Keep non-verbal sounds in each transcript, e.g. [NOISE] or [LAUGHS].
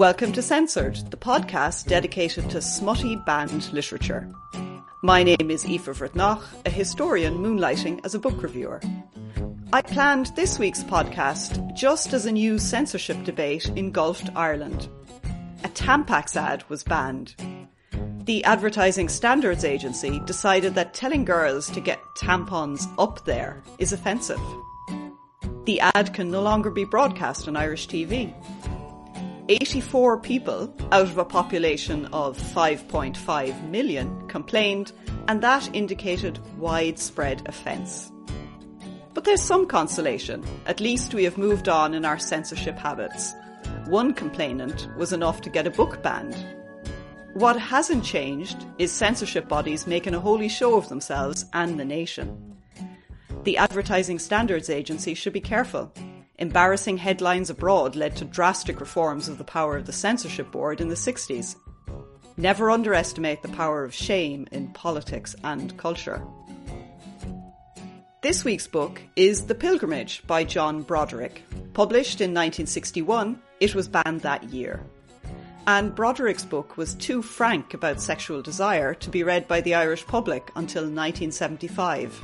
Welcome to Censored, the podcast dedicated to smutty banned literature. My name is Aoife Bhreatnach, a historian moonlighting as a book reviewer. I planned this week's podcast just as a new censorship debate engulfed Ireland. A Tampax ad was banned. The Advertising Standards Agency decided that telling girls to get tampons up there is offensive. The ad can no longer be broadcast on Irish TV. 84 people out of a population of 5.5 million complained, and that indicated widespread offence. But there's some consolation. At least we have moved on in our censorship habits. One complainant was enough to get a book banned. What hasn't changed is censorship bodies making a holy show of themselves and the nation. The Advertising Standards Agency should be careful. Embarrassing headlines abroad led to drastic reforms of the power of the censorship board in the 60s. Never underestimate the power of shame in politics and culture. This week's book is The Pilgrimage by John Broderick. Published in 1961, it was banned that year. And Broderick's book was too frank about sexual desire to be read by the Irish public until 1975.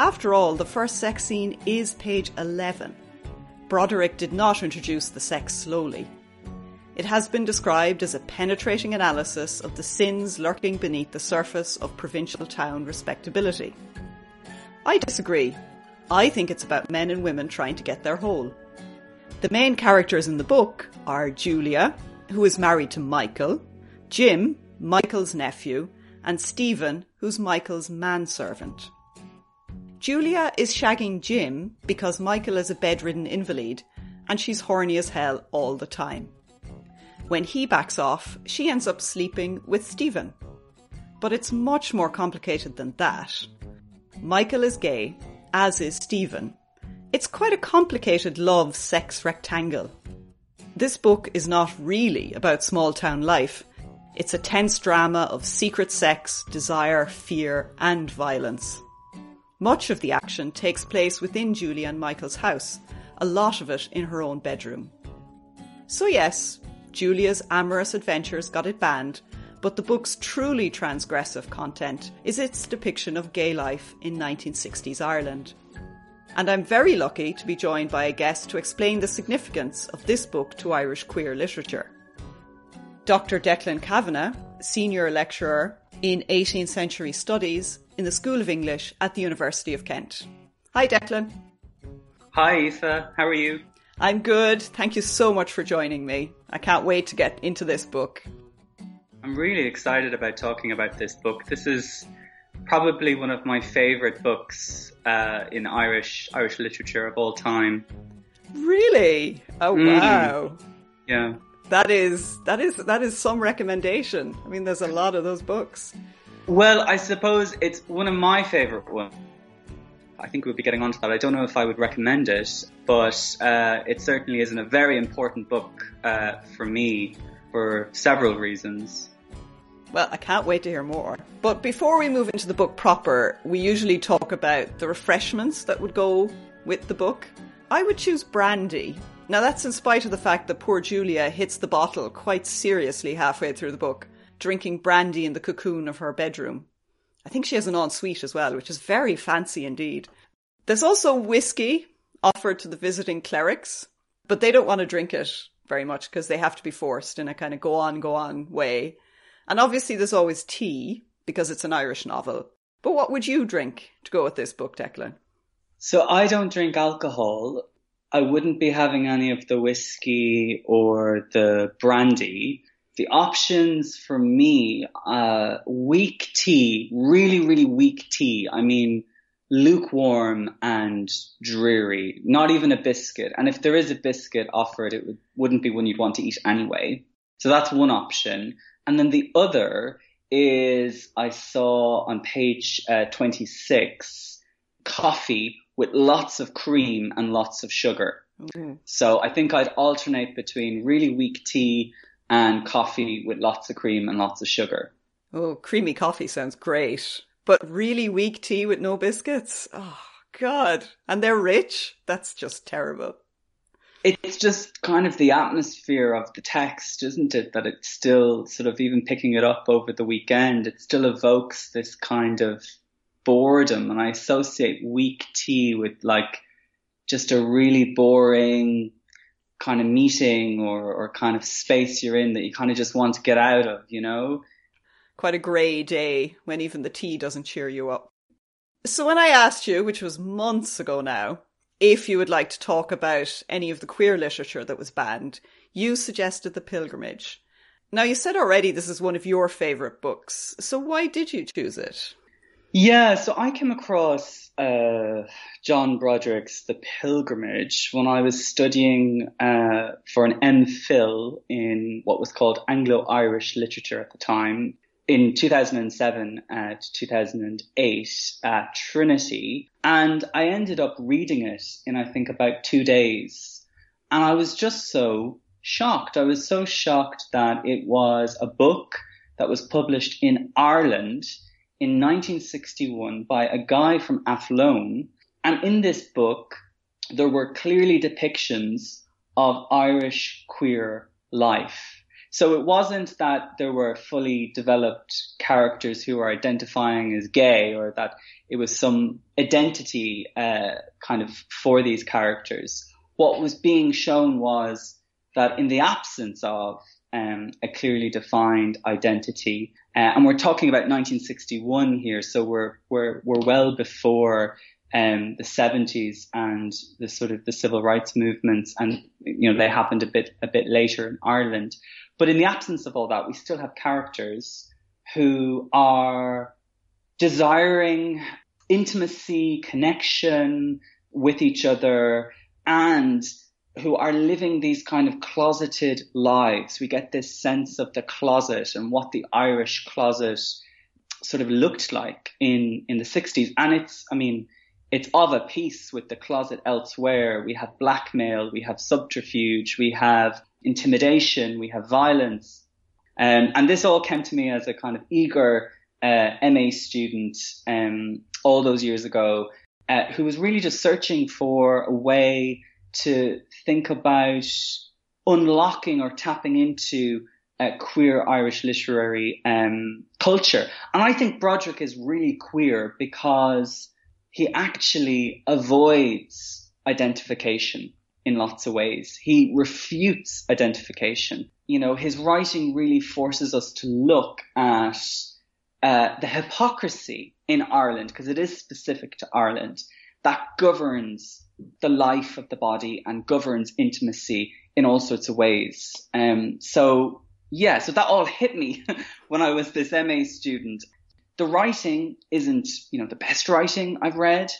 After all, the first sex scene is page 11. Broderick did not introduce the sex slowly. It has been described as a penetrating analysis of the sins lurking beneath the surface of provincial town respectability. I disagree. I think it's about men and women trying to get their hole. The main characters in the book are Julia, who is married to Michael, Jim, Michael's nephew, and Stephen, who's Michael's manservant. Julia is shagging Jim because Michael is a bedridden invalid and she's horny as hell all the time. When he backs off, she ends up sleeping with Stephen. But it's much more complicated than that. Michael is gay, as is Stephen. It's quite a complicated love sex rectangle. This book is not really about small town life. It's a tense drama of secret sex, desire, fear, and violence. Much of the action takes place within Julia and Michael's house, a lot of it in her own bedroom. So, yes, Julia's amorous adventures got it banned, but the book's truly transgressive content is its depiction of gay life in 1960s Ireland. And I'm very lucky to be joined by a guest to explain the significance of this book to Irish queer literature. Dr. Declan Kavanagh, Senior Lecturer in 18th Century Studies in the School of English at the University of Kent. Hi, Declan. Hi, Aoife. How are you? I'm good. Thank you so much for joining me. I can't wait to get into this book. I'm really excited about talking about this book. This is probably one of my favourite books uh, in Irish Irish literature of all time. Really? Oh Mm. wow. Yeah. That is that is that is some recommendation. I mean there's a lot of those books. Well, I suppose it's one of my favourite ones. I think we'll be getting onto that. I don't know if I would recommend it, but uh, it certainly isn't a very important book uh, for me for several reasons. Well, I can't wait to hear more. But before we move into the book proper, we usually talk about the refreshments that would go with the book. I would choose brandy. Now, that's in spite of the fact that poor Julia hits the bottle quite seriously halfway through the book, drinking brandy in the cocoon of her bedroom. I think she has an ensuite as well, which is very fancy indeed. There's also whiskey offered to the visiting clerics, but they don't want to drink it very much because they have to be forced in a kind of go on, go on way. And obviously there's always tea because it's an Irish novel. But what would you drink to go with this book, Declan? So I don't drink alcohol. I wouldn't be having any of the whiskey or the brandy. The options for me, uh, weak tea, really, really weak tea. I mean, lukewarm and dreary, not even a biscuit. And if there is a biscuit offered, it would, wouldn't be one you'd want to eat anyway. So that's one option. And then the other is I saw on page uh, 26 coffee with lots of cream and lots of sugar. Mm-hmm. So I think I'd alternate between really weak tea and coffee with lots of cream and lots of sugar. Oh, creamy coffee sounds great. But really weak tea with no biscuits? Oh, God. And they're rich? That's just terrible it's just kind of the atmosphere of the text, isn't it? That it's still sort of even picking it up over the weekend, it still evokes this kind of boredom. And I associate weak tea with like just a really boring kind of meeting or, or kind of space you're in that you kind of just want to get out of, you know? Quite a grey day when even the tea doesn't cheer you up. So when I asked you, which was months ago now, if you would like to talk about any of the queer literature that was banned, you suggested The Pilgrimage. Now, you said already this is one of your favourite books, so why did you choose it? Yeah, so I came across uh, John Broderick's The Pilgrimage when I was studying uh, for an MPhil in what was called Anglo-Irish literature at the time in 2007 uh, to 2008 at Trinity, and I ended up reading it in I think about two days, and I was just so shocked. I was so shocked that it was a book that was published in Ireland in 1961 by a guy from Athlone, and in this book there were clearly depictions of Irish queer life so it wasn't that there were fully developed characters who were identifying as gay or that it was some identity uh, kind of for these characters. What was being shown was that in the absence of um, a clearly defined identity, uh, and we're talking about 1961 here, so we're we're we're well before um, the 70s and the sort of the civil rights movements, and you know they happened a bit a bit later in Ireland. But in the absence of all that, we still have characters who are desiring intimacy, connection with each other, and who are living these kind of closeted lives. We get this sense of the closet and what the Irish closet sort of looked like in, in the 60s. And it's, I mean, it's of a piece with the closet elsewhere. We have blackmail, we have subterfuge, we have intimidation, we have violence. Um, and this all came to me as a kind of eager uh, MA student um, all those years ago uh, who was really just searching for a way to think about unlocking or tapping into a queer Irish literary um, culture. And I think Broderick is really queer because he actually avoids identification in lots of ways. He refutes identification. You know, his writing really forces us to look at uh, the hypocrisy in Ireland, because it is specific to Ireland, that governs the life of the body and governs intimacy in all sorts of ways. Um, so yeah, so that all [LAUGHS] hit me [LAUGHS] when I was this MA student. The writing isn't, you know, the best writing I've read.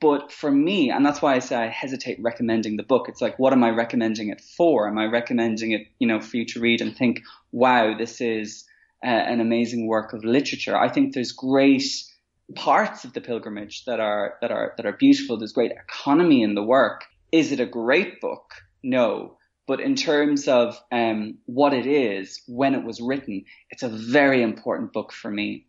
But for me, and that's why I say I hesitate recommending the book. It's like, what am I recommending it for? Am I recommending it, you know, for you to read and think, wow, this is uh, an amazing work of literature? I think there's great parts of the pilgrimage that are that are that are beautiful. There's great economy in the work. Is it a great book? No. But in terms of um, what it is, when it was written, it's a very important book for me.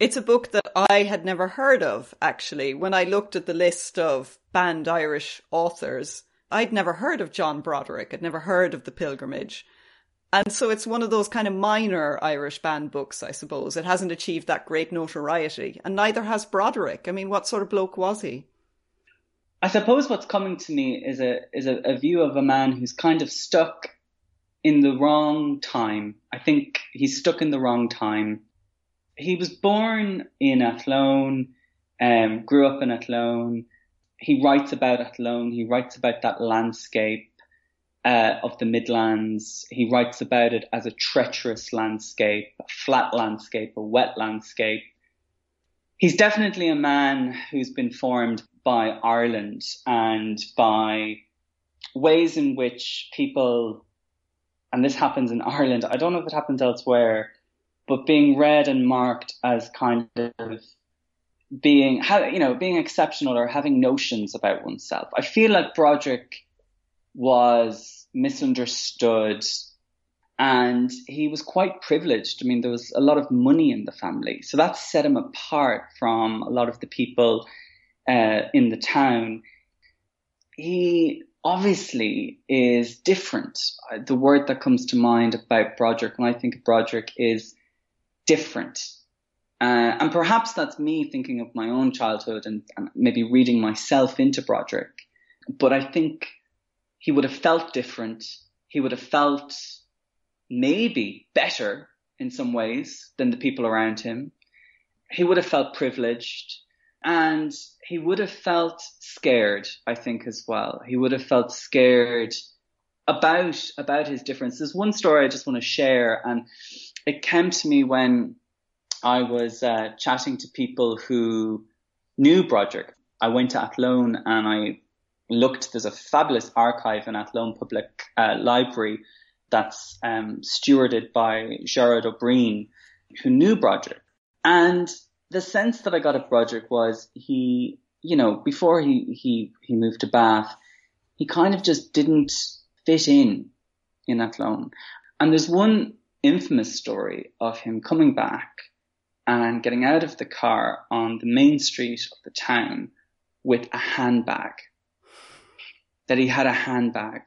It's a book that I had never heard of, actually. When I looked at the list of banned Irish authors, I'd never heard of John Broderick. I'd never heard of The Pilgrimage. And so it's one of those kind of minor Irish banned books, I suppose. It hasn't achieved that great notoriety, and neither has Broderick. I mean, what sort of bloke was he? I suppose what's coming to me is a is a, a view of a man who's kind of stuck in the wrong time. I think he's stuck in the wrong time. He was born in Athlone, um, grew up in Athlone. He writes about Athlone. He writes about that landscape uh, of the Midlands. He writes about it as a treacherous landscape, a flat landscape, a wet landscape. He's definitely a man who's been formed by Ireland and by ways in which people, and this happens in Ireland, I don't know if it happens elsewhere, but being read and marked as kind of being, you know, being exceptional or having notions about oneself. I feel like Broderick was misunderstood and he was quite privileged. I mean, there was a lot of money in the family. So that set him apart from a lot of the people uh, in the town. He obviously is different. The word that comes to mind about Broderick when I think of Broderick is different. Uh, and perhaps that's me thinking of my own childhood and, and maybe reading myself into Broderick. But I think he would have felt different. He would have felt maybe better in some ways than the people around him. He would have felt privileged and he would have felt scared, I think, as well. He would have felt scared about, about his difference. There's one story I just want to share and it came to me when I was uh, chatting to people who knew Broderick. I went to Athlone and I looked, there's a fabulous archive in Athlone Public uh, Library that's um, stewarded by Gerard O'Brien, who knew Broderick. And the sense that I got of Broderick was he, you know, before he, he, he moved to Bath, he kind of just didn't fit in in Athlone. And there's one infamous story of him coming back and getting out of the car on the main street of the town with a handbag that he had a handbag.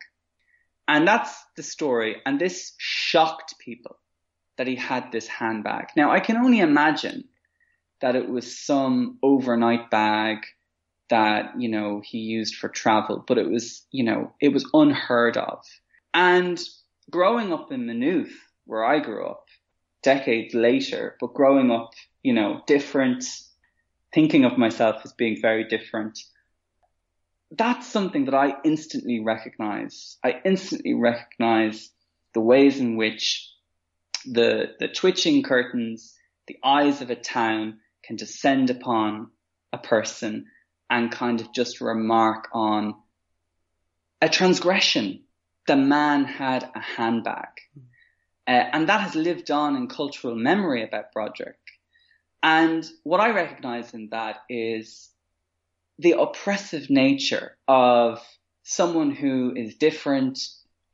And that's the story. And this shocked people that he had this handbag. Now I can only imagine that it was some overnight bag that, you know, he used for travel, but it was, you know, it was unheard of. And growing up in Maynooth, where I grew up, decades later, but growing up, you know, different, thinking of myself as being very different, that's something that I instantly recognize. I instantly recognize the ways in which the, the twitching curtains, the eyes of a town can descend upon a person and kind of just remark on a transgression. The man had a handbag. Uh, and that has lived on in cultural memory about Broderick. And what I recognize in that is the oppressive nature of someone who is different,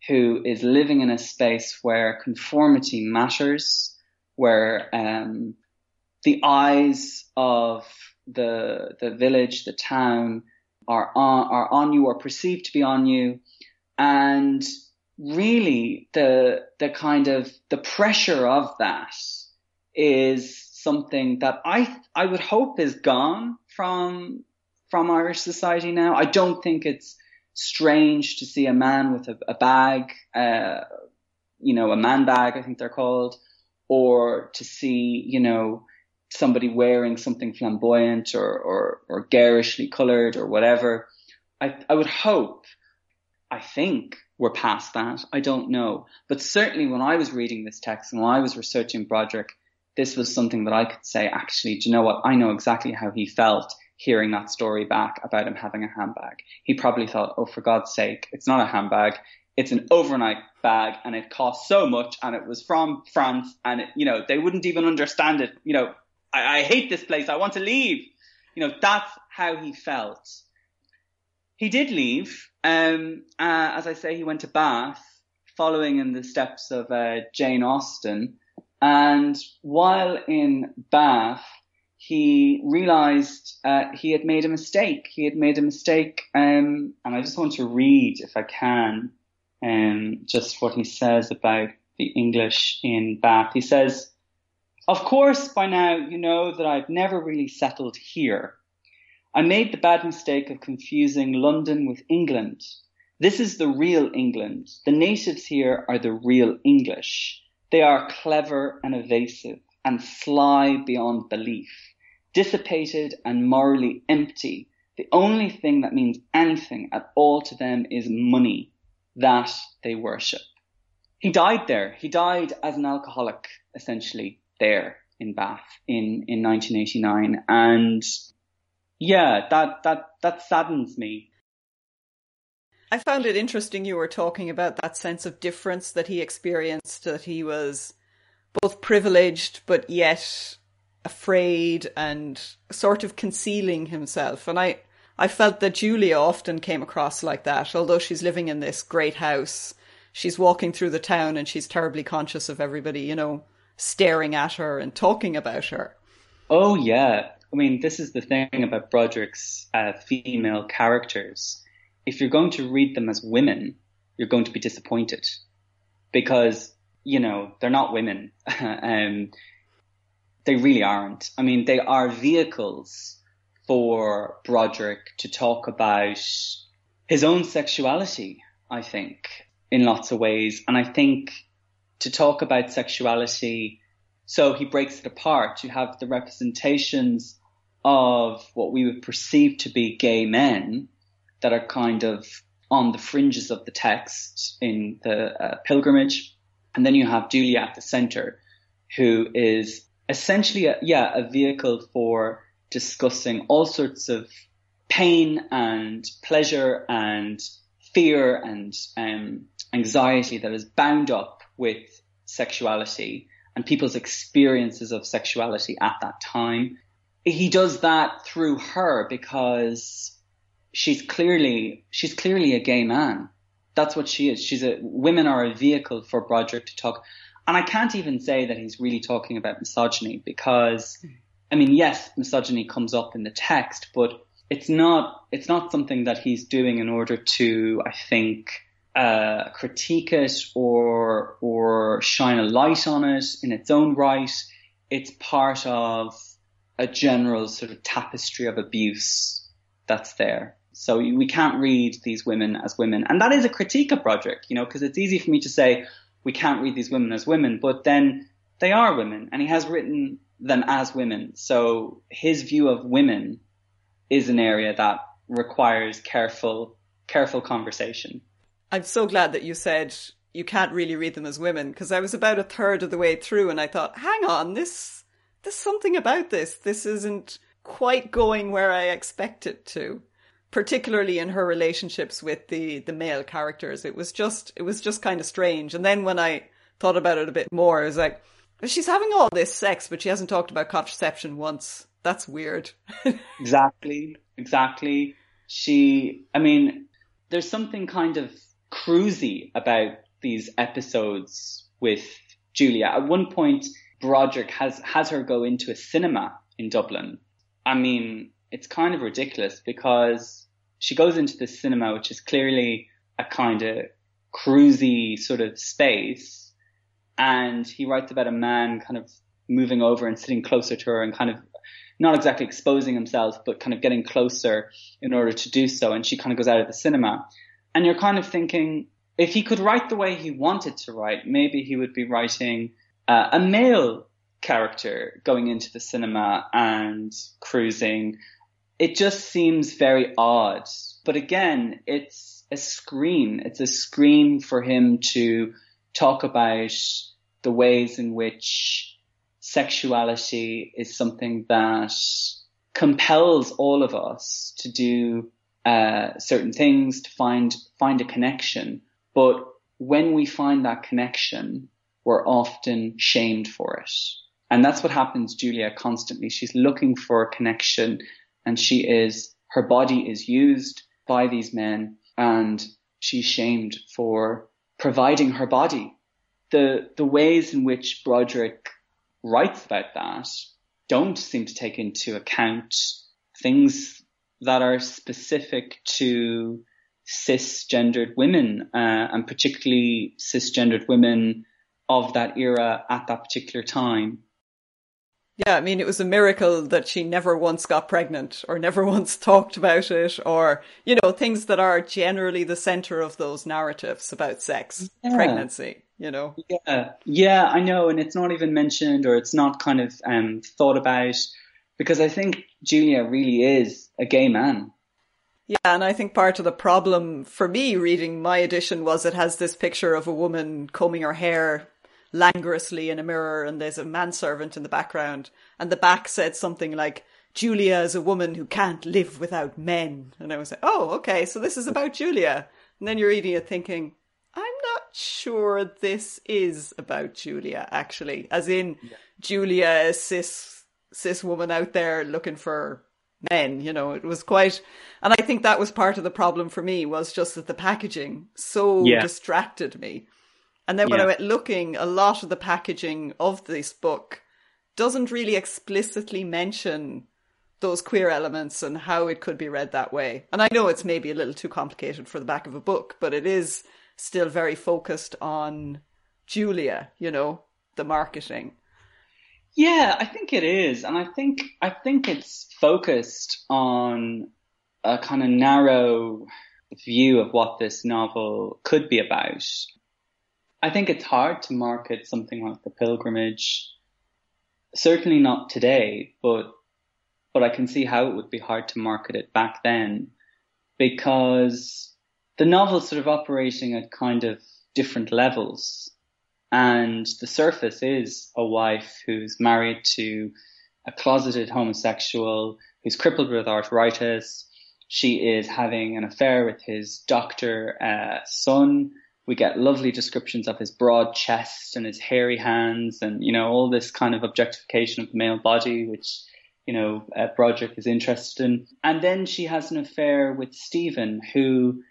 who is living in a space where conformity matters, where um, the eyes of the the village, the town are on are on you or perceived to be on you, and really the the kind of the pressure of that is something that I I would hope is gone from from Irish society now. I don't think it's strange to see a man with a, a bag, uh, you know, a man bag, I think they're called, or to see, you know, somebody wearing something flamboyant or, or, or garishly colored or whatever. I, I would hope, I think we're past that. I don't know. But certainly when I was reading this text and when I was researching Broderick, this was something that I could say, actually, do you know what? I know exactly how he felt hearing that story back about him having a handbag. He probably thought, oh, for God's sake, it's not a handbag. It's an overnight bag and it cost so much and it was from France and it, you know, they wouldn't even understand it. You know, I, I hate this place. I want to leave. You know, that's how he felt. He did leave. Um, uh, as I say, he went to Bath following in the steps of uh, Jane Austen. And while in Bath, he realized uh, he had made a mistake. He had made a mistake, um, and I just want to read, if I can, um, just what he says about the English in Bath. He says, Of course, by now you know that I've never really settled here. I made the bad mistake of confusing London with England. This is the real England. The natives here are the real English. They are clever and evasive and sly beyond belief, dissipated and morally empty. The only thing that means anything at all to them is money. That they worship. He died there. He died as an alcoholic, essentially, there in Bath in, in 1989. And yeah, that, that, that saddens me. I found it interesting you were talking about that sense of difference that he experienced, that he was both privileged but yet afraid and sort of concealing himself. And I, I felt that Julia often came across like that, although she's living in this great house. She's walking through the town and she's terribly conscious of everybody, you know, staring at her and talking about her. Oh, yeah. I mean, this is the thing about Broderick's uh, female characters. If you're going to read them as women, you're going to be disappointed because, you know, they're not women. [LAUGHS] um, they really aren't. I mean, they are vehicles for Broderick to talk about his own sexuality, I think, in lots of ways. And I think to talk about sexuality, so he breaks it apart. You have the representations of what we would perceive to be gay men that are kind of on the fringes of the text in the uh, pilgrimage. And then you have Julia at the center, who is essentially, a, yeah, a vehicle for discussing all sorts of pain and pleasure and fear and um, anxiety that is bound up with sexuality and people's experiences of sexuality at that time he does that through her because she's clearly she's clearly a gay man. That's what she is. She's a women are a vehicle for Broderick to talk. And I can't even say that he's really talking about misogyny because I mean, yes, misogyny comes up in the text, but it's not it's not something that he's doing in order to, I think, uh, critique it or or shine a light on it in its own right. It's part of a general sort of tapestry of abuse that's there. So we can't read these women as women. And that is a critique of Broderick, you know, because it's easy for me to say we can't read these women as women, but then they are women and he has written them as women. So his view of women is an area that requires careful, careful conversation. I'm so glad that you said you can't really read them as women because I was about a third of the way through and I thought, hang on, this there's something about this. This isn't quite going where I expect it to. Particularly in her relationships with the, the male characters. It was just it was just kind of strange. And then when I thought about it a bit more, I was like, she's having all this sex, but she hasn't talked about contraception once. That's weird. [LAUGHS] exactly. Exactly. She I mean, there's something kind of cruisy about these episodes with Julia. At one point Broderick has has her go into a cinema in Dublin. I mean, it's kind of ridiculous because she goes into the cinema, which is clearly a kind of cruisy sort of space, and he writes about a man kind of moving over and sitting closer to her and kind of not exactly exposing himself, but kind of getting closer in order to do so. And she kind of goes out of the cinema. And you're kind of thinking, if he could write the way he wanted to write, maybe he would be writing uh, a male character going into the cinema and cruising. It just seems very odd. But again, it's a screen. It's a screen for him to talk about the ways in which sexuality is something that compels all of us to do uh, certain things, to find find a connection. But when we find that connection, we're often shamed for it. And that's what happens, Julia, constantly. She's looking for a connection and she is, her body is used by these men and she's shamed for providing her body. The, the ways in which Broderick writes about that don't seem to take into account things that are specific to cisgendered women, uh, and particularly cisgendered women of that era at that particular time. Yeah, I mean, it was a miracle that she never once got pregnant or never [LAUGHS] once talked about it or, you know, things that are generally the center of those narratives about sex, yeah. pregnancy, you know? Yeah, yeah, I know. And it's not even mentioned or it's not kind of um, thought about because I think Julia really is a gay man. Yeah, and I think part of the problem for me reading my edition was it has this picture of a woman combing her hair languorously in a mirror and there's a manservant in the background and the back said something like Julia is a woman who can't live without men. And I was like, oh, okay, so this is about Julia. And then you're reading it thinking, I'm not sure this is about Julia, actually. As in, yeah. Julia, a cis, cis woman out there looking for men, you know, it was quite, and I think that was part of the problem for me was just that the packaging so yeah. distracted me. And then when yeah. I went looking, a lot of the packaging of this book doesn't really explicitly mention those queer elements and how it could be read that way. And I know it's maybe a little too complicated for the back of a book, but it is still very focused on Julia, you know, the marketing. Yeah, I think it is. And I think I think it's focused on a kind of narrow view of what this novel could be about. I think it's hard to market something like the pilgrimage. Certainly not today, but but I can see how it would be hard to market it back then because the novel's sort of operating at kind of different levels. And the surface is a wife who's married to a closeted homosexual who's crippled with arthritis. She is having an affair with his doctor uh, son we get lovely descriptions of his broad chest and his hairy hands and, you know, all this kind of objectification of the male body, which, you know, uh, Broderick is interested in. And then she has an affair with Stephen, who,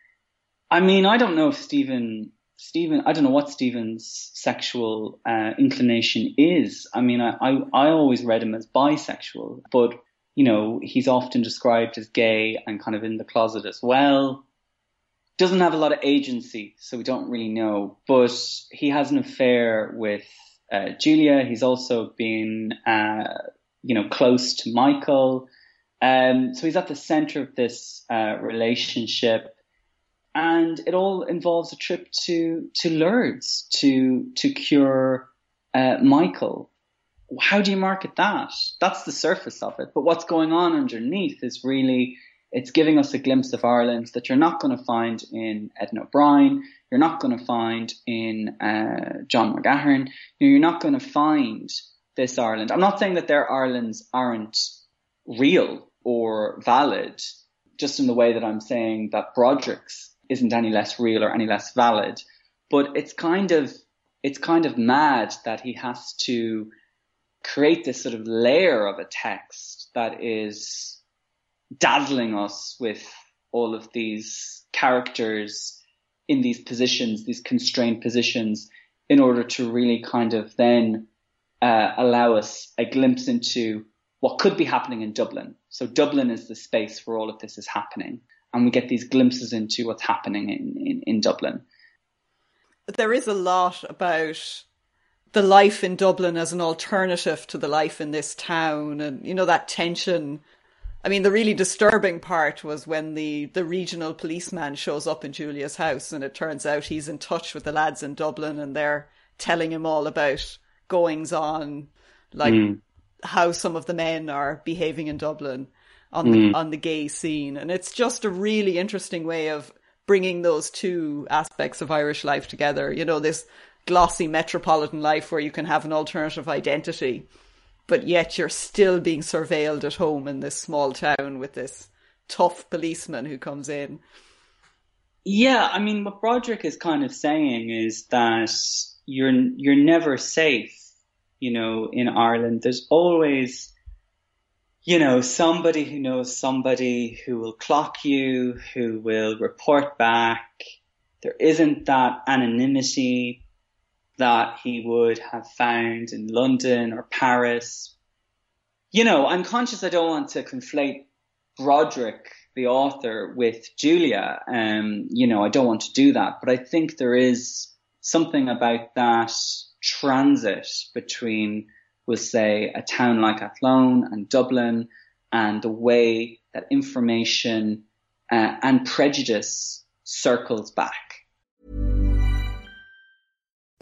I mean, I don't know if Stephen, Stephen, I don't know what Stephen's sexual uh, inclination is. I mean, I, I, I always read him as bisexual, but, you know, he's often described as gay and kind of in the closet as well doesn't have a lot of agency, so we don't really know. But he has an affair with uh, Julia. He's also been, uh, you know, close to Michael. Um, so he's at the center of this uh, relationship, and it all involves a trip to to Lourdes to to cure uh, Michael. How do you market that? That's the surface of it. But what's going on underneath is really it's giving us a glimpse of Ireland that you're not going to find in Edna O'Brien. You're not going to find in uh, John McGahern. You're not going to find this Ireland. I'm not saying that their Irelands aren't real or valid, just in the way that I'm saying that Broderick's isn't any less real or any less valid. But it's kind of it's kind of mad that he has to create this sort of layer of a text that is dazzling us with all of these characters in these positions, these constrained positions, in order to really kind of then uh, allow us a glimpse into what could be happening in Dublin. So Dublin is the space where all of this is happening, and we get these glimpses into what's happening in, in, in Dublin. There is a lot about the life in Dublin as an alternative to the life in this town, and you know that tension I mean, the really disturbing part was when the, the regional policeman shows up in Julia's house and it turns out he's in touch with the lads in Dublin and they're telling him all about goings on, like mm. how some of the men are behaving in Dublin on the, hmm. on the gay scene. And it's just a really interesting way of bringing those two aspects of Irish life together. You know, this glossy metropolitan life where you can have an alternative identity but yet you're still being surveilled at home in this small town with this tough policeman who comes in. Yeah, I mean, what Broderick is kind of saying is that you're you're never safe, you know, in Ireland. There's always, you know, somebody who knows somebody who will clock you, who will report back. There isn't that anonymity that he would have found in London or Paris. You know, I'm conscious I don't want to conflate Broderick, the author, with Julia. Um, you know, I don't want to do that, but I think there is something about that transit between, we'll say, a town like Athlone and Dublin and the way that information uh, and prejudice circles back.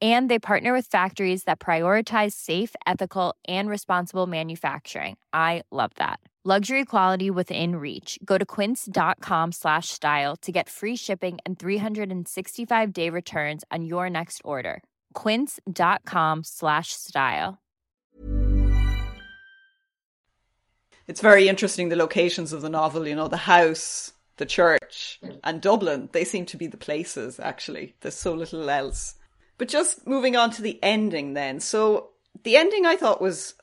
and they partner with factories that prioritize safe ethical and responsible manufacturing. I love that. Luxury quality within reach. Go to quince.com slash style to get free shipping and 365 day returns on your next order. quince.com slash style. It's very interesting the locations of the novel you know the house the church and dublin. They seem to be the places actually. There's so little else but just moving on to the ending then. So the ending I thought was,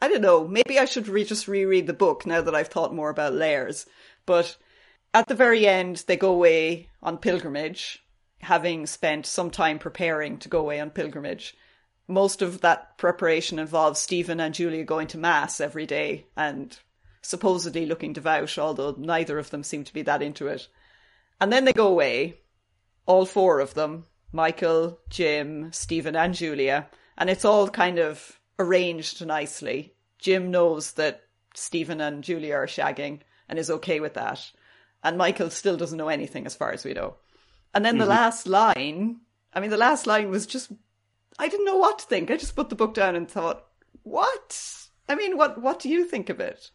I don't know, maybe I should re- just reread the book now that I've thought more about layers. But at the very end, they go away on pilgrimage, having spent some time preparing to go away on pilgrimage. Most of that preparation involves Stephen and Julia going to Mass every day and supposedly looking devout, although neither of them seem to be that into it. And then they go away, all four of them, Michael, Jim, Stephen, and Julia, and it's all kind of arranged nicely. Jim knows that Stephen and Julia are shagging and is okay with that. And Michael still doesn't know anything as far as we know. And then mm-hmm. the last line, I mean, the last line was just, I didn't know what to think. I just put the book down and thought, what? I mean, what, what do you think of it?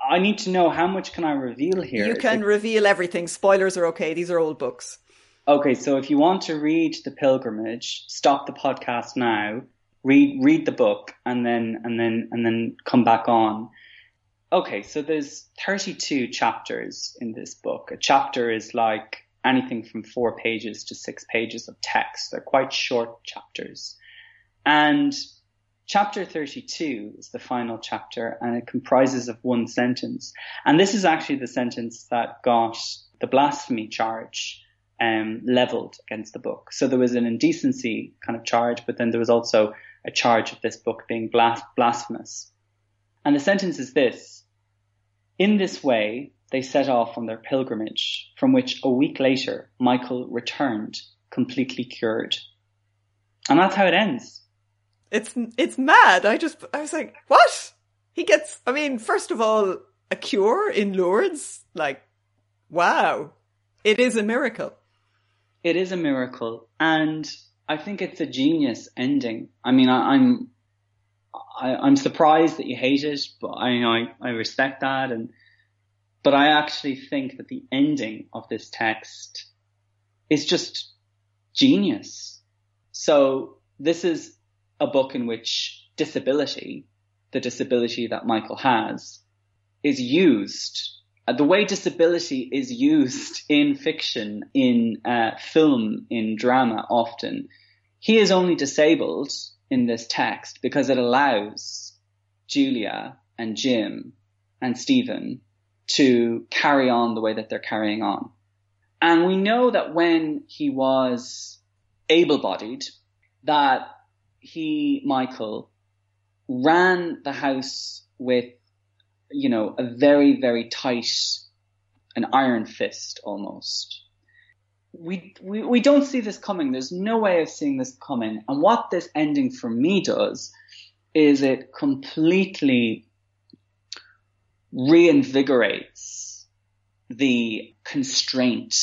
I need to know how much can I reveal here? You can reveal everything. Spoilers are okay. These are old books. Okay, so if you want to read The Pilgrimage, stop the podcast now, read read the book, and then and then and then come back on. Okay, so there's 32 chapters in this book. A chapter is like anything from four pages to six pages of text. They're quite short chapters. And chapter 32 is the final chapter and it comprises of one sentence. And this is actually the sentence that got the blasphemy charge um, leveled against the book. So there was an indecency kind of charge, but then there was also a charge of this book being blas- blasphemous. And the sentence is this. In this way, they set off on their pilgrimage, from which a week later, Michael returned completely cured. And that's how it ends. It's, it's mad. I just, I was like, what? He gets, I mean, first of all, a cure in Lourdes? Like, wow. It is a miracle. It is a miracle, and I think it's a genius ending. I mean, I, I'm I, I'm surprised that you hate it, but I I, I respect that, and but I actually think that the ending of this text is just genius. So this is a book in which disability, the disability that Michael has, is used the way disability is used in fiction, in uh, film, in drama often, he is only disabled in this text because it allows Julia and Jim and Stephen to carry on the way that they're carrying on. And we know that when he was able bodied, that he, Michael, ran the house with, you know, a very, very tight, an iron fist almost. We, we, we don't see this coming. There's no way of seeing this coming. And what this ending for me does is it completely reinvigorates the constraint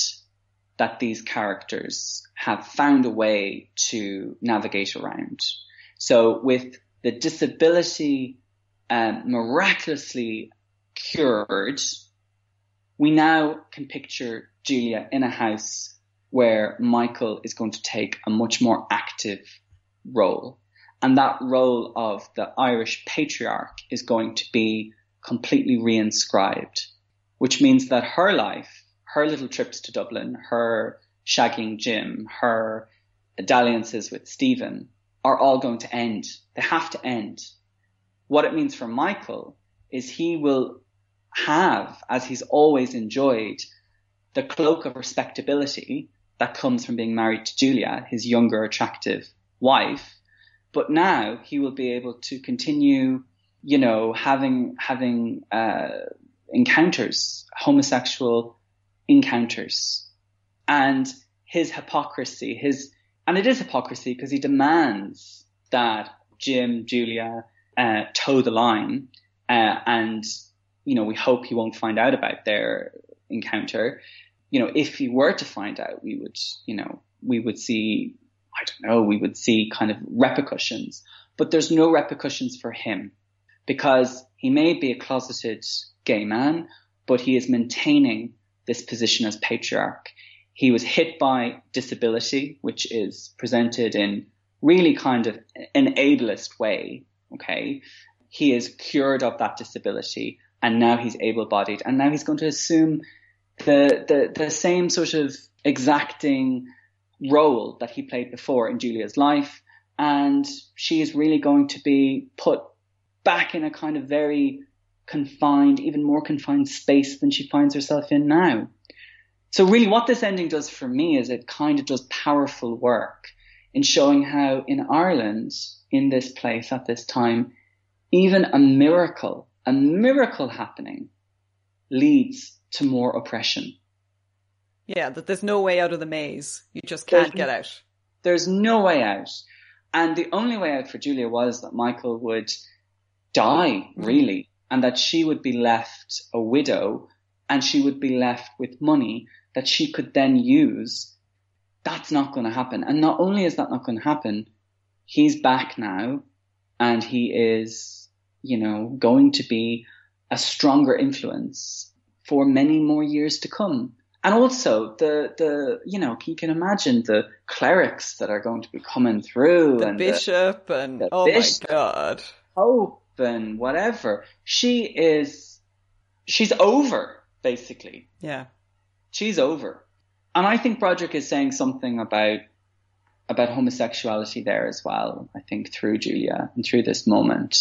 that these characters have found a way to navigate around. So with the disability um, miraculously cured, we now can picture Julia in a house where Michael is going to take a much more active role. And that role of the Irish patriarch is going to be completely reinscribed, which means that her life, her little trips to Dublin, her shagging Jim, her dalliances with Stephen are all going to end. They have to end. What it means for Michael is he will have, as he's always enjoyed, the cloak of respectability that comes from being married to Julia, his younger, attractive wife. But now he will be able to continue, you know, having having uh, encounters, homosexual encounters, and his hypocrisy, his and it is hypocrisy because he demands that Jim, Julia uh, toe the line, uh, and you know we hope he won't find out about their encounter. You know, if he were to find out, we would, you know, we would see, I don't know, we would see kind of repercussions. But there's no repercussions for him because he may be a closeted gay man, but he is maintaining this position as patriarch. He was hit by disability, which is presented in really kind of an ableist way. Okay. He is cured of that disability and now he's able bodied and now he's going to assume the, the, the same sort of exacting role that he played before in Julia's life. And she is really going to be put back in a kind of very confined, even more confined space than she finds herself in now. So really what this ending does for me is it kind of does powerful work in showing how in Ireland, in this place at this time, even a miracle, a miracle happening leads to more oppression. Yeah, that there's no way out of the maze. You just can't there's, get out. There's no way out. And the only way out for Julia was that Michael would die, mm-hmm. really, and that she would be left a widow and she would be left with money that she could then use, that's not going to happen. And not only is that not going to happen, he's back now and he is, you know, going to be a stronger influence for many more years to come. And also the, the, you know, you can imagine the clerics that are going to be coming through the and bishop the, and, the oh bishop, my God. Pope and whatever. She is, she's over basically. Yeah she's over. And I think Broderick is saying something about about homosexuality there as well. I think through Julia and through this moment,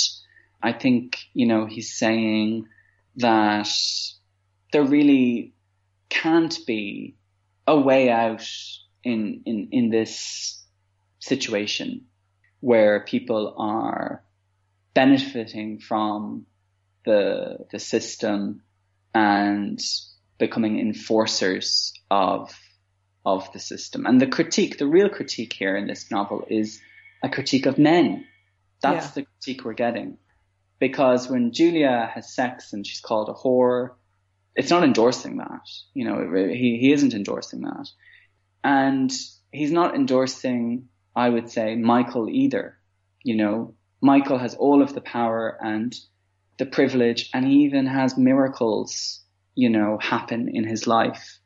I think you know he's saying that there really can't be a way out in in in this situation where people are benefiting from the the system and becoming enforcers of of the system. And the critique, the real critique here in this novel is a critique of men. That's yeah. the critique we're getting. Because when Julia has sex and she's called a whore, it's not endorsing that. You know, he, he isn't endorsing that. And he's not endorsing, I would say, Michael either. You know, Michael has all of the power and the privilege and he even has miracles you know, happen in his life.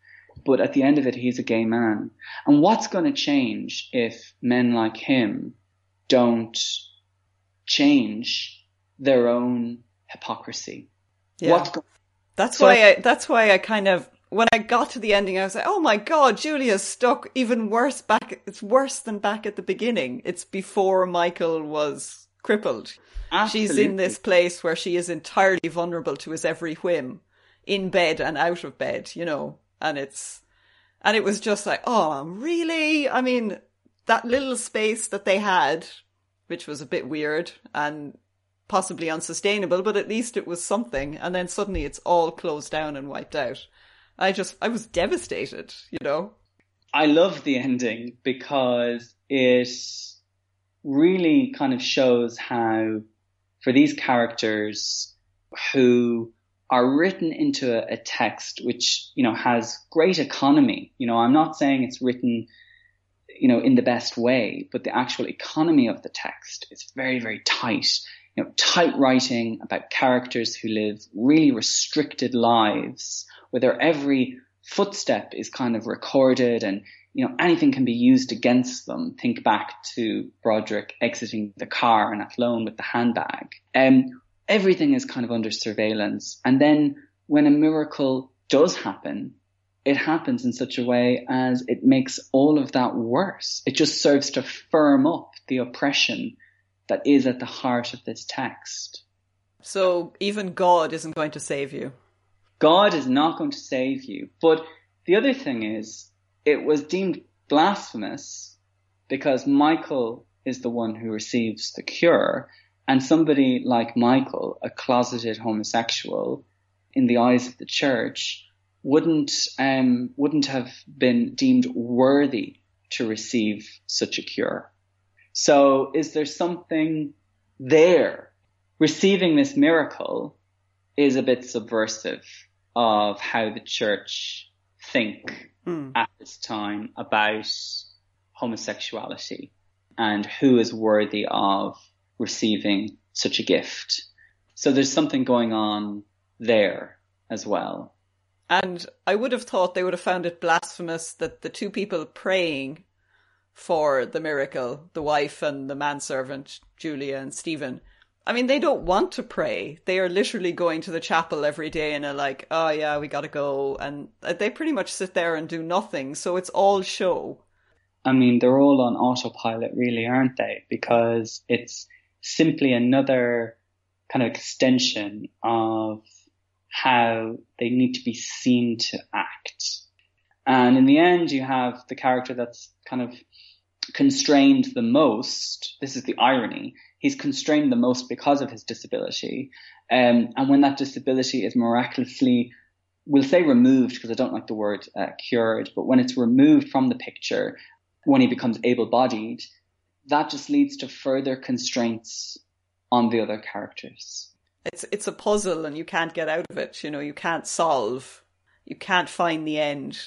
But at the end of it, he's a gay man. And what's going to change if men like him don't change their own hypocrisy? Yeah. What's that's so why I, that's why I kind of when I got to the ending, I was like, "Oh my god, Julia's stuck even worse back. It's worse than back at the beginning. It's before Michael was crippled. Absolutely. She's in this place where she is entirely vulnerable to his every whim, in bed and out of bed, you know, and it's, and it was just like, oh, really? I mean, that little space that they had which was a bit weird and possibly unsustainable, but at least it was something. And then suddenly it's all closed down and wiped out. I just, I was devastated, you know? I love the ending because it really kind of shows how for these characters who are written into a, a, text which, you know, has great economy. You know, I'm not saying it's written, you know, in the best way, but the actual economy of the text is very, very tight. You know, tight writing about characters who live really restricted lives where their every footstep is kind of recorded and you know, anything can be used against them. Think back to Broderick exiting the car in Athlone with the handbag. Um, everything is kind of under surveillance. And then when a miracle does happen, it happens in such a way as it makes all of that worse. It just serves to firm up the oppression that is at the heart of this text. So even God isn't going to save you. God is not going to save you. But the other thing is, it was deemed blasphemous because Michael is the one who receives the cure. And somebody like Michael, a closeted homosexual, in the eyes of the church, wouldn't um, wouldn't have been deemed worthy to receive such a cure. So, is there something there? Receiving this miracle is a bit subversive of how the church think mm. at this time about homosexuality and who is worthy of receiving such a gift. So there's something going on there as well. And I would have thought they would have found it blasphemous that the two people praying for the miracle, the wife and the manservant, Julia and Stephen, I mean, they don't want to pray. They are literally going to the chapel every day and are like, oh yeah, we gotta go. And they pretty much sit there and do nothing. So it's all show. I mean, they're all on autopilot, really, aren't they? Because it's simply another kind of extension of how they need to be seen to act. And in the end, you have the character that's kind of constrained the most. This is the irony he's constrained the most because of his disability. Um, and when that disability is miraculously, we'll say removed because I don't like the word uh, cured, but when it's removed from the picture, when he becomes able-bodied, that just leads to further constraints on the other characters. It's it's a puzzle and you can't get out of it. You know, you can't solve. You can't find the end.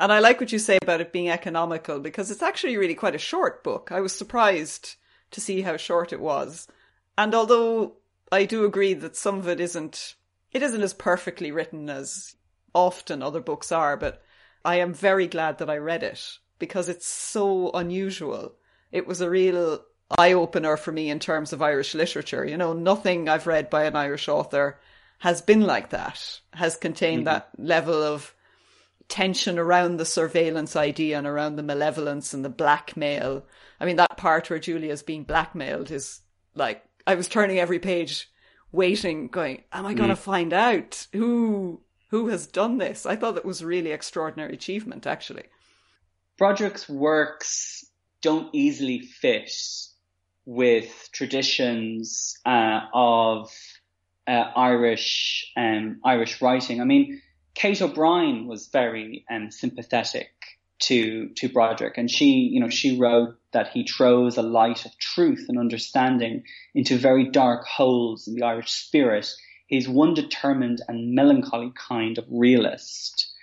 And I like what you say about it being economical because it's actually really quite a short book. I was surprised to see how short it was. And although I do agree that some of it isn't, it isn't as perfectly written as often other books are, but I am very glad that I read it because it's so unusual. It was a real eye opener for me in terms of Irish literature. You know, nothing I've read by an Irish author has been like that, has contained mm-hmm. that level of tension around the surveillance idea and around the malevolence and the blackmail I mean, that part where Julia's being blackmailed is like, I was turning every page waiting, going, am I going to mm. find out who, who has done this? I thought that was a really extraordinary achievement, actually. Broderick's works don't easily fit with traditions uh, of uh, Irish um, Irish writing. I mean, Kate O'Brien was very um, sympathetic to to Broderick, and she, you know, she wrote that he throws a light of truth and understanding into very dark holes in the Irish spirit. He's one determined and melancholy kind of realist.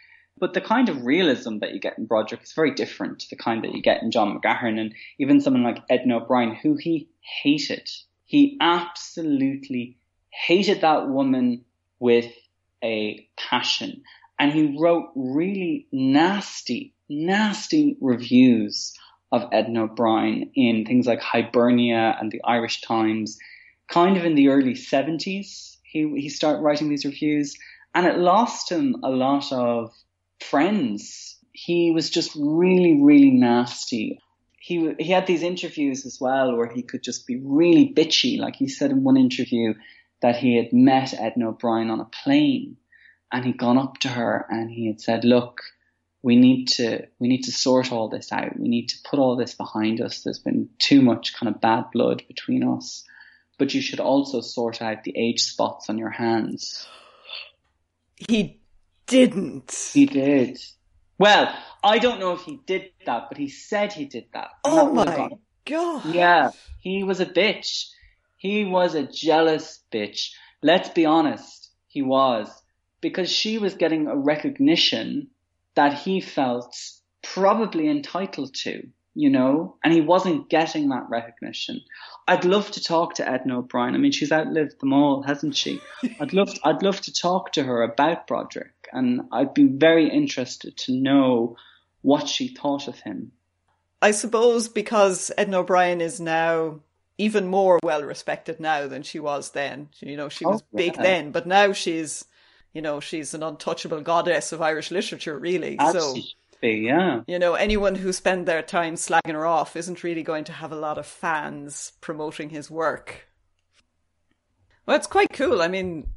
But the kind of realism that you get in Broderick is very different to the kind that you get in John McGahern and even someone like Edna O'Brien, who he hated. He absolutely hated that woman with a passion. And he wrote really nasty, nasty reviews of Edna O'Brien in things like Hibernia and the Irish Times, kind of in the early 70s. He, he started writing these reviews and it lost him a lot of friends. He was just really, really nasty. He, he had these interviews as well where he could just be really bitchy. Like he said in one interview that he had met Edna O'Brien on a plane and he'd gone up to her and he had said, look, we need to we need to sort all this out. We need to put all this behind us. There's been too much kind of bad blood between us. But you should also sort out the age spots on your hands. He didn't. He did. Well, I don't know if he did that, but he said he did that. Oh that my god. Yeah, he was a bitch. He was a jealous bitch. Let's be honest, he was. Because she was getting a recognition that he felt probably entitled to, you know, and he wasn't getting that recognition. I'd love to talk to Edna O'Brien. I mean, she's outlived them all, hasn't she? [LAUGHS] I'd love, to, I'd love to talk to her about Broderick, and I'd be very interested to know what she thought of him. I suppose because Edna O'Brien is now even more well respected now than she was then. You know, she was Oh, big then, but now she's, you know, she's an untouchable goddess of Irish literature, really. So, Absolutely, yeah. you know, anyone who spend their time slagging her off isn't really going to have a lot of fans promoting his work. Well, it's quite cool. I mean,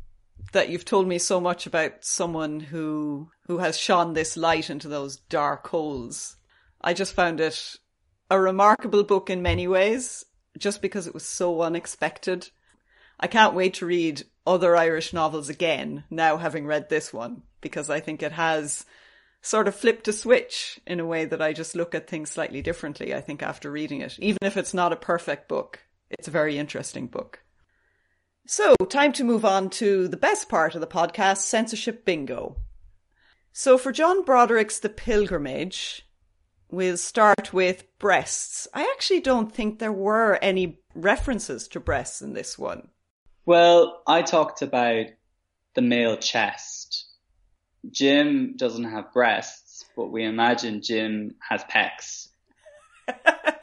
that you've told me so much about someone who who has shone this light into those dark holes. I just found it a remarkable book in many ways, just because it was so unexpected. I can't wait to read other Irish novels again, now having read this one, because I think it has sort of flipped a switch in a way that I just look at things slightly differently, I think, after reading it. Even if it's not a perfect book, it's a very interesting book. So, time to move on to the best part of the podcast censorship bingo. So, for John Broderick's The Pilgrimage, we'll start with breasts. I actually don't think there were any references to breasts in this one. Well, I talked about the male chest. Jim doesn't have breasts, but we imagine Jim has pecs. [LAUGHS]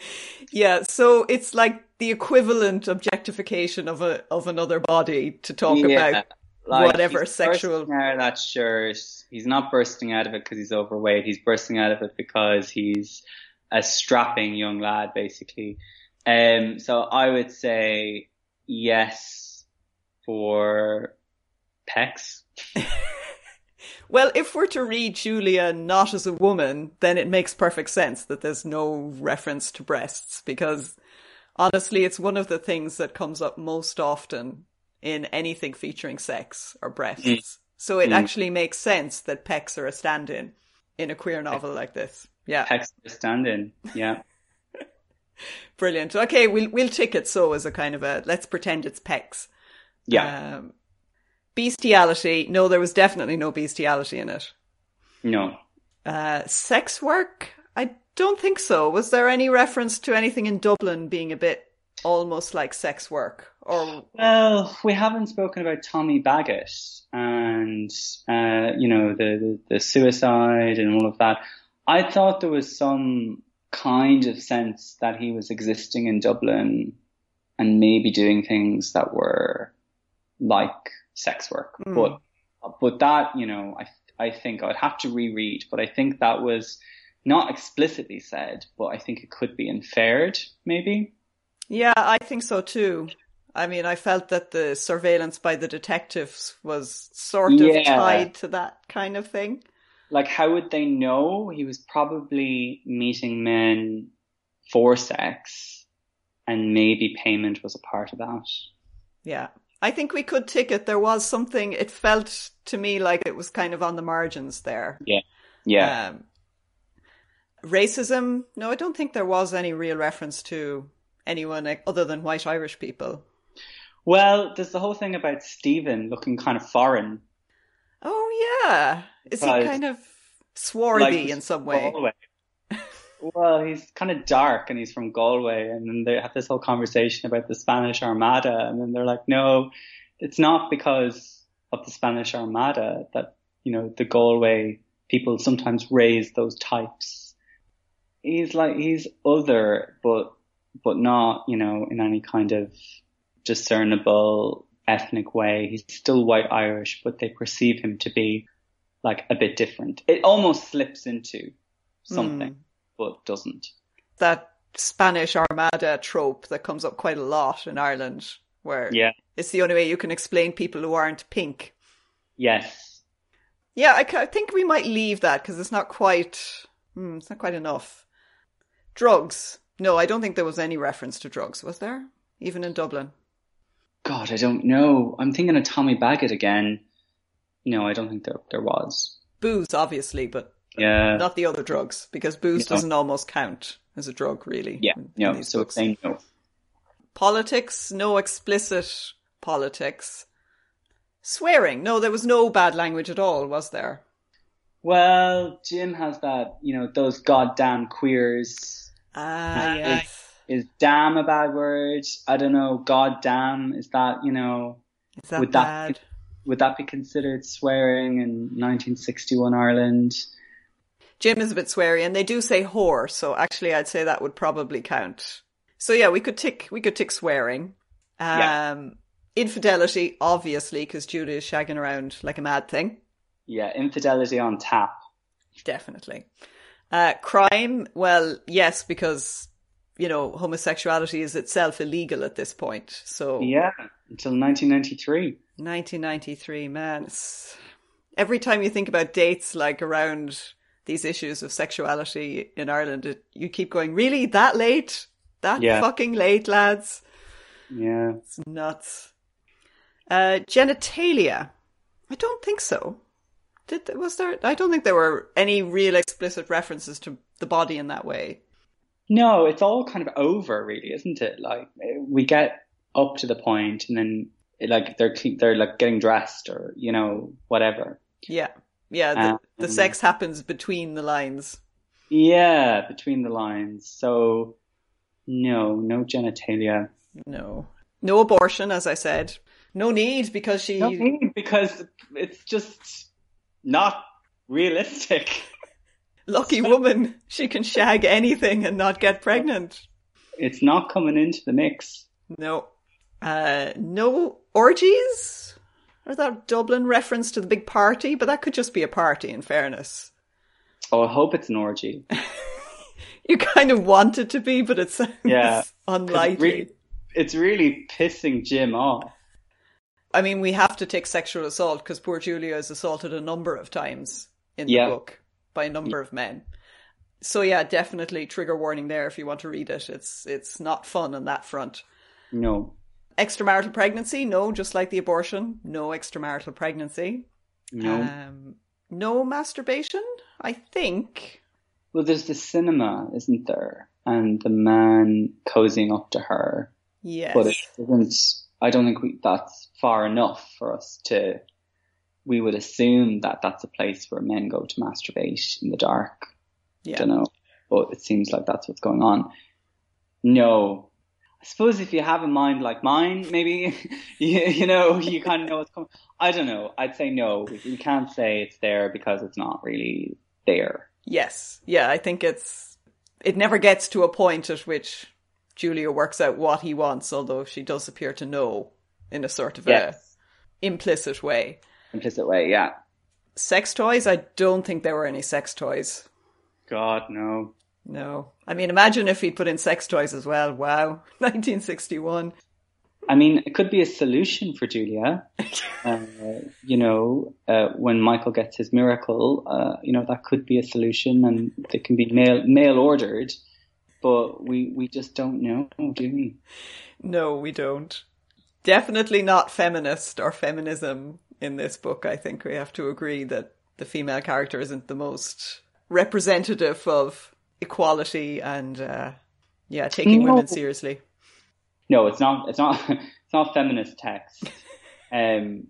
Yeah, so it's like the equivalent objectification of a of another body to talk about like, whatever sexual. out of that shirt. He's not bursting out of it because he's overweight. He's bursting out of it because he's a strapping young lad, basically. Um, so I would say yes for pecs. [LAUGHS] Well, if we're to read Julia not as a woman, then it makes perfect sense that there's no reference to breasts because honestly, it's one of the things that comes up most often in anything featuring sex or breasts. So it actually makes sense that pecs are a stand-in in a queer novel like this. Yeah, Pecs are a stand-in. Yeah. [LAUGHS] brilliant. Okay, we'll we'll tick it so as a kind of a let's pretend it's pecs. Yeah. Um, bestiality. No, there was definitely no bestiality in it. no. Uh, sex work? I don't think so. Was there any reference to anything in Dublin being a bit almost like sex work? Or Well, we haven't spoken about Tommy Baggett and, uh, you know, the, the, the suicide and all of that. I thought there was some kind of sense that he was existing in Dublin and maybe doing things that were like sex work. But, but that, you know, I, I think I'd have to reread, but I think that was not explicitly said, but I think it could be inferred, maybe. yeah, I think so too. I mean, I felt that the surveillance by the detectives was sort of Yeah. tied to that kind of thing. like how would they know he was probably meeting men for sex and maybe payment was a part of that Yeah. I think we could tick it. There was something, it felt to me like it was kind of on the margins there. yeah yeah Um, racism? No, I don't think there was any real reference to anyone other than white Irish people. well there's the whole thing about Stephen looking kind of foreign Oh yeah, is he kind of swarthy like in some way? Galway. [LAUGHS] well he's kind of dark and he's from Galway and then they have this whole conversation about the Spanish Armada and then they're like no it's not because of the Spanish Armada that you know the Galway people sometimes raise those types he's like he's other but but not you know in any kind of discernible ethnic way he's still white irish but they perceive him to be like a bit different it almost slips into something but doesn't That Spanish Armada trope that comes up quite a lot in Ireland, where yeah it's the only way you can explain people who aren't pink. yes Yeah, I, I think we might leave that because it's not quite. Hmm, it's not quite enough. Drugs. No, I don't think there was any reference to drugs, was there? Even in Dublin. God, I don't know. I'm thinking of Tommy Baggett again. No, I don't think there there was. Booze, obviously, but Yeah. not the other drugs because booze No. doesn't almost count as a drug, really. yeah. in- in No. these So books. saying no. Politics, no explicit politics. Swearing, no, there was no bad language at all, was there? Well, Jim has that. You know, those goddamn queers. Ah, Uh, yes. Is damn a bad word? I don't know. Goddamn. Is that you know? Is that would bad? that would that be considered swearing in 1961 Ireland? Jim is a bit sweary, and they do say whore, so actually I'd say that would probably count. So yeah, we could tick we could tick swearing. Um Yeah. infidelity, obviously, because Julia is shagging around like a mad thing. Yeah, infidelity on tap. Definitely. Uh crime, well, yes, because you know, homosexuality is itself illegal at this point. So Yeah, until 1993. 1993, man. It's... Every time you think about dates like around these issues of sexuality in Ireland, it, you keep going, really? That late? That Yeah. fucking late, lads? Yeah. It's nuts. Uh, genitalia. I don't think so. Did was there? I don't think there were any real explicit references to the body in that way. No, it's all kind of over, really, isn't it? Like we get up to the point, and then like they're they're like getting dressed, or you know whatever. Yeah, yeah. The, the Um, sex happens between the lines. Yeah, between the lines. So no, no genitalia. No, no abortion, as I said. No need because she. No need, because it's just not realistic. [LAUGHS] Lucky woman, she can shag anything and not get pregnant. It's not coming into the mix. No. Uh, no orgies? Or that Dublin reference to the big party? But that could just be a party, in fairness. Oh, I hope it's an orgy. [LAUGHS] You kind of want it to be, but it sounds Yeah. [LAUGHS] unlikely. really- it's really pissing Jim off. I mean, we have to take sexual assault because poor Julia is assaulted a number of times in Yeah. the book by a number of men. So yeah, definitely trigger warning there if you want to read it. It's it's not fun on that front. No, Extramarital pregnancy? No, just like the abortion. No extramarital pregnancy. no. Um, no masturbation? I think. Well, there's the cinema, isn't there? And the man cozying up to her. Yes. But it isn't, I don't think we, that's far enough for us to, we would assume that that's a place where men go to masturbate in the dark. yeah. I don't know. But it seems like that's what's going on. No. I suppose if you have a mind like mine, maybe, [LAUGHS] you, you know, you kind of know what's coming. I don't know. I'd say no. We, we can't say it's there because it's not really there. Yes. Yeah, I think it's it never gets to a point at which Julia works out what he wants, although she does appear to know in a sort of Yes. a implicit way. Implicit way, yeah. Sex toys? I don't think there were any sex toys. God, no. No. I mean, imagine if he'd put in sex toys as well. Wow. [LAUGHS] 1961. I mean, it could be a solution for Julia. [LAUGHS] uh, you know, uh, when Michael gets his miracle, uh, you know, that could be a solution and they can be mail, mail ordered. But we, we just don't know, do we? No, we don't. Definitely not feminist or feminism in this book. I think we have to agree that the female character isn't the most representative of equality and, uh, yeah, taking No. women seriously. No, it's not. It's not. [LAUGHS] It's not feminist text. [LAUGHS] Um,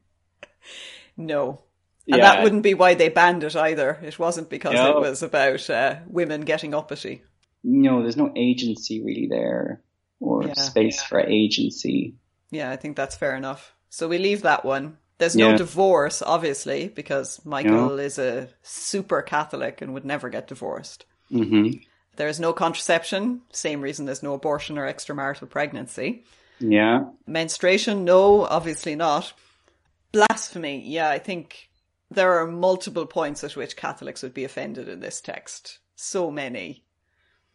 No. And Yeah. that wouldn't be why they banned it either. It wasn't because No. it was about uh, women getting uppity. No, there's no agency really there, or Yeah. space for agency. Yeah, I think that's fair enough. So we leave that one. There's no Yeah. divorce, obviously, because Michael is a super Catholic and would never get divorced. hmm There is no contraception, same reason there's no abortion or extramarital pregnancy. Yeah. Menstruation, no, obviously not. Blasphemy, yeah, I think there are multiple points at which Catholics would be offended in this text. So many.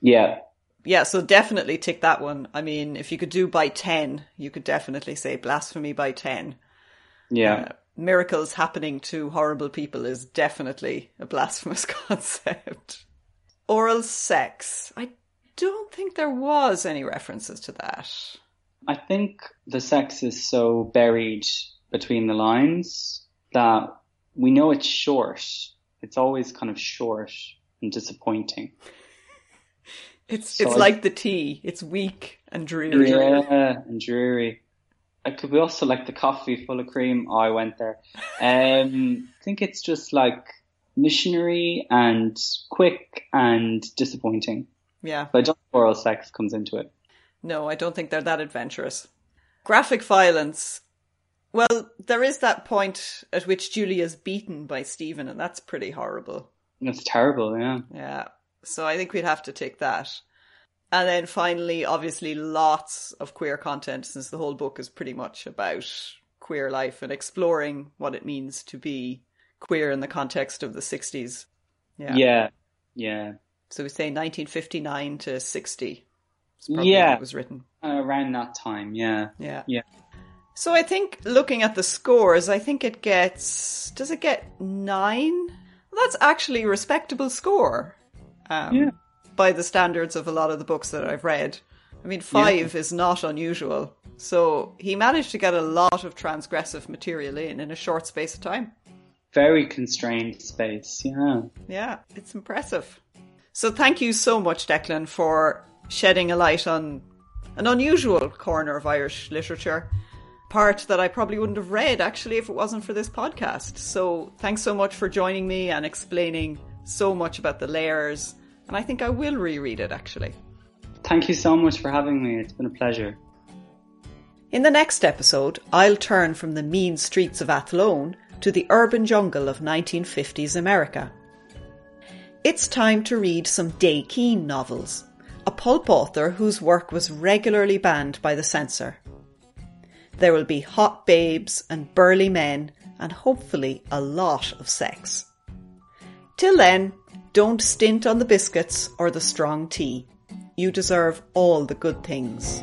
Yeah. Yeah, so definitely tick that one. I mean, if you could do by 10, you could definitely say blasphemy by 10. Yeah. Uh, miracles happening to horrible people is definitely a blasphemous [LAUGHS] concept. Oral sex. I don't think there was any references to that. I think the sex is so buried between the lines that we know it's short. It's always kind of short and disappointing. It's it's I- like the tea. It's weak and dreary. Yeah, and dreary. It could be also like the coffee full of cream. Oh, I went there. Um, I think it's just like missionary and quick and disappointing. Yeah. But I don't think oral sex comes into it. No, I don't think they're that adventurous. Graphic violence. Well, there is that point at which Julia's beaten by Stephen, and that's pretty horrible. That's terrible, yeah. Yeah. So I think we'd have to take that. And then finally, obviously, lots of queer content since the whole book is pretty much about queer life and exploring what it means to be queer in the context of the 60s. Yeah. Yeah, yeah. So we say 1959 to 60. Yeah. it was written. Uh, around that time, yeah. Yeah. Yeah. So I think looking at the scores, I think it gets. Does it get nine? Well, that's actually a respectable score. Um, Yeah. By the standards of a lot of the books that I've read. I mean, five is not unusual. So he managed to get a lot of transgressive material in in a short space of time. Very constrained space, yeah. Yeah, it's impressive. So thank you so much, Declan, for shedding a light on an unusual corner of Irish literature. Part that I probably wouldn't have read actually if it wasn't for this podcast. So thanks so much for joining me and explaining so much about the layers. And I think I will reread it actually. Thank you so much for having me. It's been a pleasure. In the next episode, I'll turn from the mean streets of Athlone to the urban jungle of 1950s America. It's time to read some Day Keene novels, a pulp author whose work was regularly banned by the censor. There will be hot babes and burly men, and hopefully a lot of sex. Till then, don't stint on the biscuits or the strong tea. You deserve all the good things.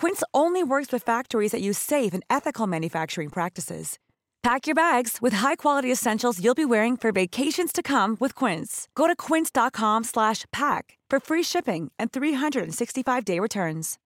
Quince only works with factories that use safe and ethical manufacturing practices. Pack your bags with high-quality essentials you'll be wearing for vacations to come with Quince. Go to quince.com/pack for free shipping and 365-day returns.